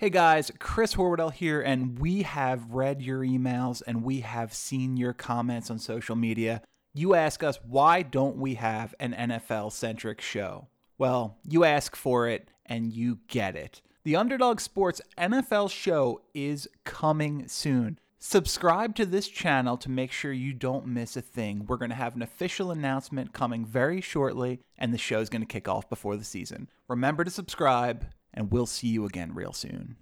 Hey guys, Chris Horwedel here, and we have read your emails and we have seen your comments on social media. You ask us, why don't we have an NFL centric show? Well, you ask for it and you get it. The Underdog Sports NFL show is coming soon. Subscribe to this channel to make sure you don't miss a thing. We're going to have an official announcement coming very shortly, and the show's going to kick off before the season. Remember to subscribe, and we'll see you again real soon.